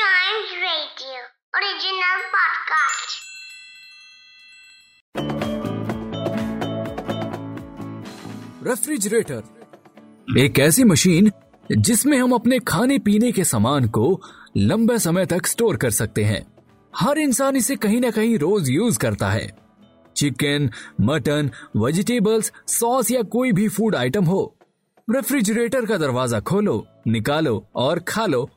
Giant Radio. Refrigerator एक ऐसी machine जिसमें हम अपने खाने पीने के सामान को लंबे समय तक स्टोर कर सकते हैं। हर इंसान इसे कहीं ना कहीं रोज यूज़ करता है। चिकन, मटन, वेजिटेबल्स, सॉस या कोई भी फ़ूड आइटम हो। रेफ्रिजरेटर का दरवाज़ा खोलो, निकालो और खा लो।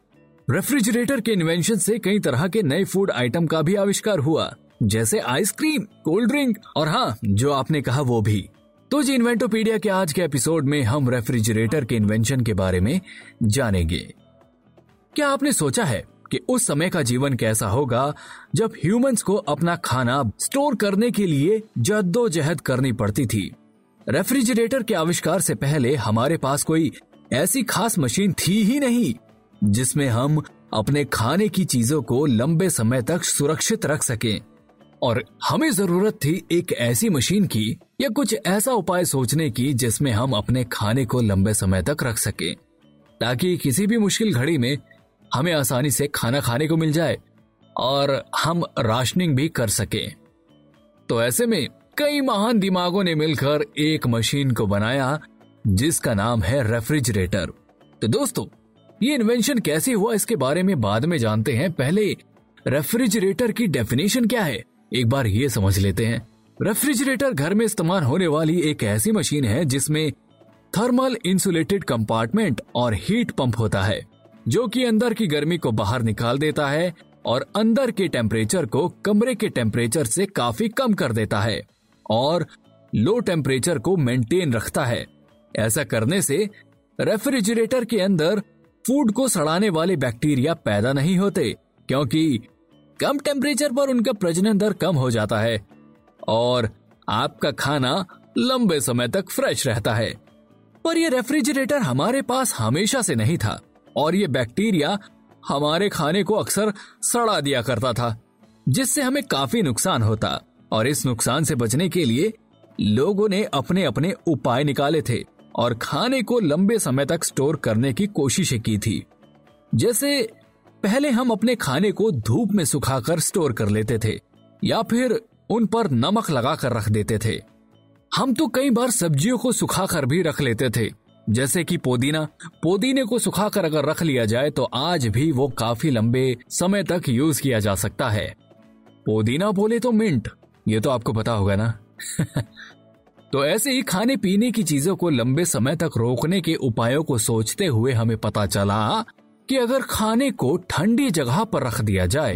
रेफ्रिजरेटर के इन्वेंशन से कई तरह के नए फ़ूड आइटम का भी आविष्कार हुआ, जैसे आइसक्रीम, कोल्ड ड्रिंक और हाँ जो आपने कहा वो भी। तो जी, इन्वेंटोपीडिया के आज के एपिसोड में हम रेफ्रिजरेटर के इन्वेंशन के बारे में जानेंगे। क्या आपने सोचा है कि उस समय का जीवन कैसा होगा, जब ह्यूमंस को अपना खाना स्टोर करने के लिए जद्दोजहद करनी पड़ती थी? रेफ्रिजरेटर के आविष्कार से पहले हमारे पास कोई ऐसी खास मशीन थी ही नहीं। जिसमें हम अपने खाने की चीज़ों को लंबे समय तक सुरक्षित रख सकें। और हमें ज़रूरत थी एक ऐसी मशीन की या कुछ ऐसा उपाय सोचने की जिसमें हम अपने खाने को लंबे समय तक रख सकें, ताकि किसी भी मुश्किल घड़ी में हमें आसानी से खाना खाने को मिल जाए और हम राशनिंग भी कर सकें। तो ऐसे में कई महान दिमागों ने मिलकर एक मशीन को बनाया, जिसका नाम है रेफ्रिजरेटर। तो दोस्तों ये इन्वेंशन कैसे हुआ, इसके बारे में बाद में जानते हैं। पहले रेफ्रिजरेटर की डेफिनेशन क्या है? एक बार ये समझ लेते हैं। रेफ्रिजरेटर घर में इस्तेमाल होने वाली एक ऐसी मशीन है, जिसमें थर्मल इंसुलेटेड कंपार्टमेंट और हीट पंप होता है, जो कि अंदर की गर्मी को बाहर निकाल देता है और अंदर के टेम्परेचर को कमरे के टेम्परेचर से काफ़ी कम कर देता है और लो टेम्परेचर को मेंटेन रखता है। ऐसा करने से रेफ्रिजरेटर के अंदर फ़ूड को सड़ाने वाले बैक्टीरिया पैदा नहीं होते, क्योंकि कम टेम्परेचर पर उनका प्रजनन दर कम हो जाता है, और आपका खाना लंबे समय तक फ्रेश रहता है। पर यह रेफ्रिजरेटर हमारे पास हमेशा से नहीं था, और ये बैक्टीरिया हमारे खाने को अक्सर सड़ा दिया करता था, जिससे हमें काफ़ी नुकसान होता, और इस नुकसान से बचने के लिए लोगों ने अपने अपने उपाय निकाले थे। और खाने को लंबे समय तक स्टोर करने की कोशिशें की थी। जैसे पहले हम अपने खाने को धूप में सुखाकर स्टोर कर लेते थे, या फिर उन पर नमक लगाकर रख देते थे। हम तो कई बार सब्जियों को सुखाकर भी रख लेते थे, जैसे कि पुदीना। पुदीने को सुखाकर अगर रख लिया जाए तो आज भी वो काफ़ी लंबे समय तक यूज़ किया जा सकता है। पुदीना बोले तो मिंट, ये तो आपको पता होगा ना। तो ऐसे ही खाने पीने की चीज़ों को लंबे समय तक रोकने के उपायों को सोचते हुए हमें पता चला कि अगर खाने को ठंडी जगह पर रख दिया जाए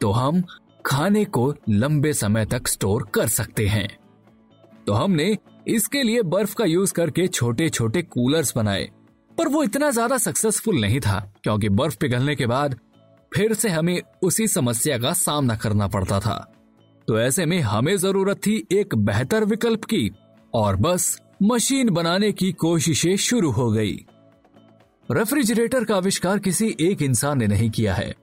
तो हम खाने को लंबे समय तक स्टोर कर सकते हैं। तो हमने इसके लिए बर्फ़ का यूज़ करके छोटे छोटे कूलर्स बनाए, पर वो इतना ज़्यादा सक्सेसफुल नहीं था, क्योंकि बर्फ़ पिघलने के बाद फिर से हमें उसी समस्या का सामना करना पड़ता था। तो ऐसे में हमें ज़रूरत थी एक बेहतर विकल्प की, और बस मशीन बनाने की कोशिशें शुरू हो गई। रेफ्रिजरेटर का आविष्कार किसी एक इंसान ने नहीं किया है,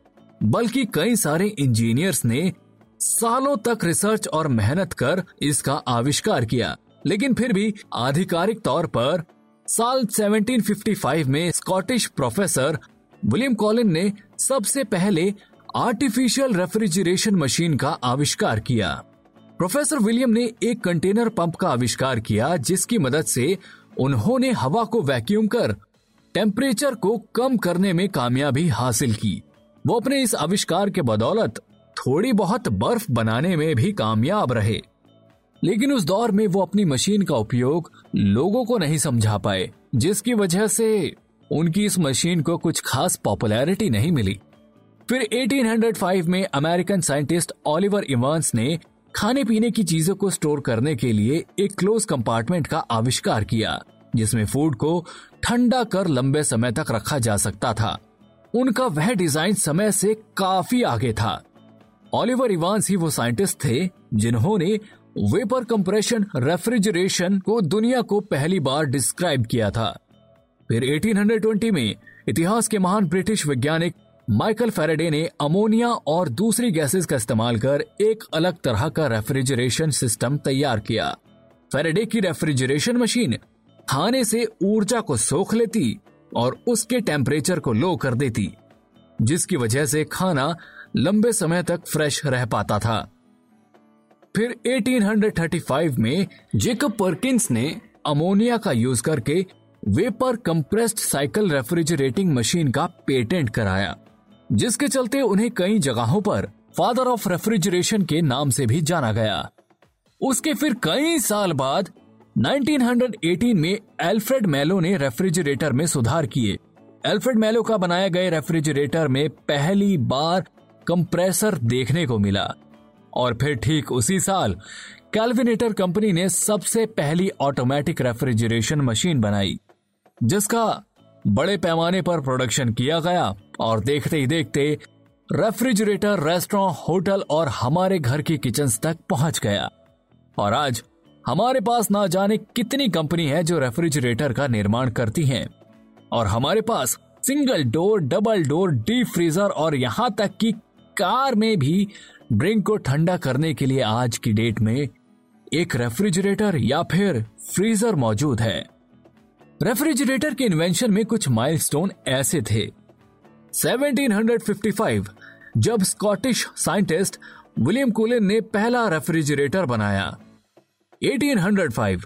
बल्कि कई सारे इंजीनियर्स ने सालों तक रिसर्च और मेहनत कर इसका आविष्कार किया। लेकिन फिर भी आधिकारिक तौर पर साल 1755 में स्कॉटिश प्रोफेसर विलियम कॉलिन ने सबसे पहले आर्टिफिशियल रेफ्रिजरेशन मशीन का आविष्कार किया। प्रोफेसर विलियम ने एक कंटेनर पंप का आविष्कार किया, जिसकी मदद से उन्होंने हवा को वैक्यूम कर, टेम्परेचर को कम करने में कामयाबी हासिल की। वो अपने इस आविष्कार के बदौलत थोड़ी बहुत बर्फ़ बनाने में भी कामयाब रहे। लेकिन उस दौर में वो अपनी मशीन का उपयोग लोगों को नहीं समझा पाए, जिसकी वजह से उनकी इस मशीन को कुछ खास पॉपुलैरिटी नहीं मिली। फिर 1805 में अमेरिकन साइंटिस्ट ओलिवर इवांस ने खाने पीने की चीज़ों को स्टोर करने के लिए एक क्लोज कंपार्टमेंट का आविष्कार किया, जिसमें फ़ूड को ठंडा कर लंबे समय तक रखा जा सकता था। उनका वह डिज़ाइन समय से काफ़ी आगे था। ओलिवर इवांस ही वो साइंटिस्ट थे, जिन्होंने वेपर कंप्रेशन रेफ्रिजरेशन को दुनिया को पहली बार डिस्क्राइब किया था। फिर 1820 में इतिहास के महान ब्रिटिश वैज्ञानिक माइकल फेरेडे ने अमोनिया और दूसरी गैसेस का इस्तेमाल कर एक अलग तरह का रेफ्रिजरेशन सिस्टम तैयार किया। फेरेडे की रेफ्रिजरेशन मशीन खाने से ऊर्जा को सोख लेती और उसके टेम्परेचर को लो कर देती, जिसकी वजह से खाना लंबे समय तक फ्रेश रह पाता था। फिर 1835 में जेकब पर्किंस ने अमोनिया का यूज़ करके vapour compressed cycle refrigerating machine का पेटेंट कराया। जिसके चलते उन्हें कई जगहों पर फादर ऑफ़ रेफ्रिजरेशन के नाम से भी जाना गया। उसके फिर कई साल बाद 1918 में एल्फ्रेड मेलो ने रेफ्रिजरेटर में सुधार किए। एल्फ्रेड मेलो का बनाया गए रेफ्रिजरेटर में पहली बार कंप्रेसर देखने को मिला। और फिर ठीक उसी साल कैलविनेटर कंपनी ने सबसे पहली ऑटोमेटिक रेफ्रिजरेशन मशीन बनाई, जिसका बड़े पैमाने पर प्रोडक्शन किया गया। और देखते ही देखते रेफ्रिजरेटर, रेस्टोरेंट, होटल और हमारे घर की किचन तक पहुँच गया। और आज हमारे पास ना जाने कितनी कंपनी है जो रेफ्रिजरेटर का निर्माण करती हैं। और हमारे पास single door, double door, deep freezer और यहाँ तक कि कार में भी ड्रिंक को ठंडा करने के लिए आज की डेट में एक रेफ्रिजरेटर या फिर फ्रीजर मौजूद है। रेफ्रिजरेटर के इन्वेंशन में कुछ माइलस्टोन ऐसे थे। 1755, जब स्कॉटिश साइंटिस्ट विलियम कूलिन ने पहला रेफ्रिजरेटर बनाया। 1805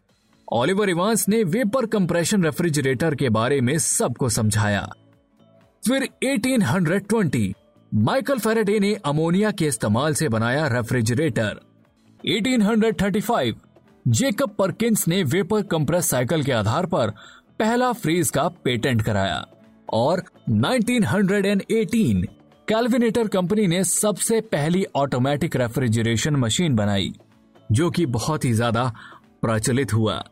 ओलिवर इवांस ने वेपर कंप्रेशन रेफ्रिजरेटर के बारे में सबको समझाया। फिर 1820 माइकल फेरेडे ने अमोनिया के इस्तेमाल से बनाया रेफ्रिजरेटर 1835 जेकब परकिंस ने वेपर कंप्रेस साइकिल के आधार पर पहला फ्रीज का पेटेंट कराया। और 1918 कैलविनेटर कंपनी ने सबसे पहली ऑटोमेटिक रेफ्रिजरेशन मशीन बनाई, जो कि बहुत ही ज़्यादा प्रचलित हुआ।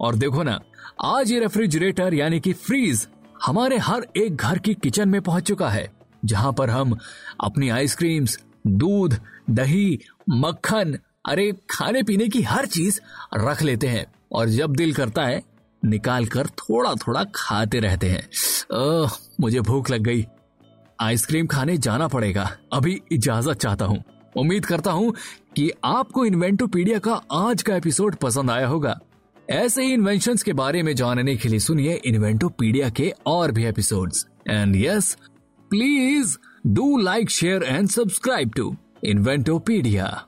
और देखो ना, आज ये रेफ्रिजरेटर यानी कि फ्रीज हमारे हर एक घर की किचन में पहुँच चुका है, जहाँ पर हम अपनी आइसक्रीम्स, दूध, दही, मक्खन, अरे खाने पीने की हर चीज़ रख लेते हैं। और जब दिल करता है निकाल कर थोड़ा थोड़ा खाते रहते हैं। आ, मुझे भूख लग गई। आइसक्रीम खाने जाना पड़ेगा। अभी इजाज़त चाहता हूँ। उम्मीद करता हूँ कि आपको इन्वेंटोपीडिया का आज का एपिसोड पसंद आया होगा। ऐसे ही इन्वेंशन के बारे में जानने के लिए सुनिए इन्वेंटोपीडिया के और भी episodes and yes please do like share and subscribe to Inventopedia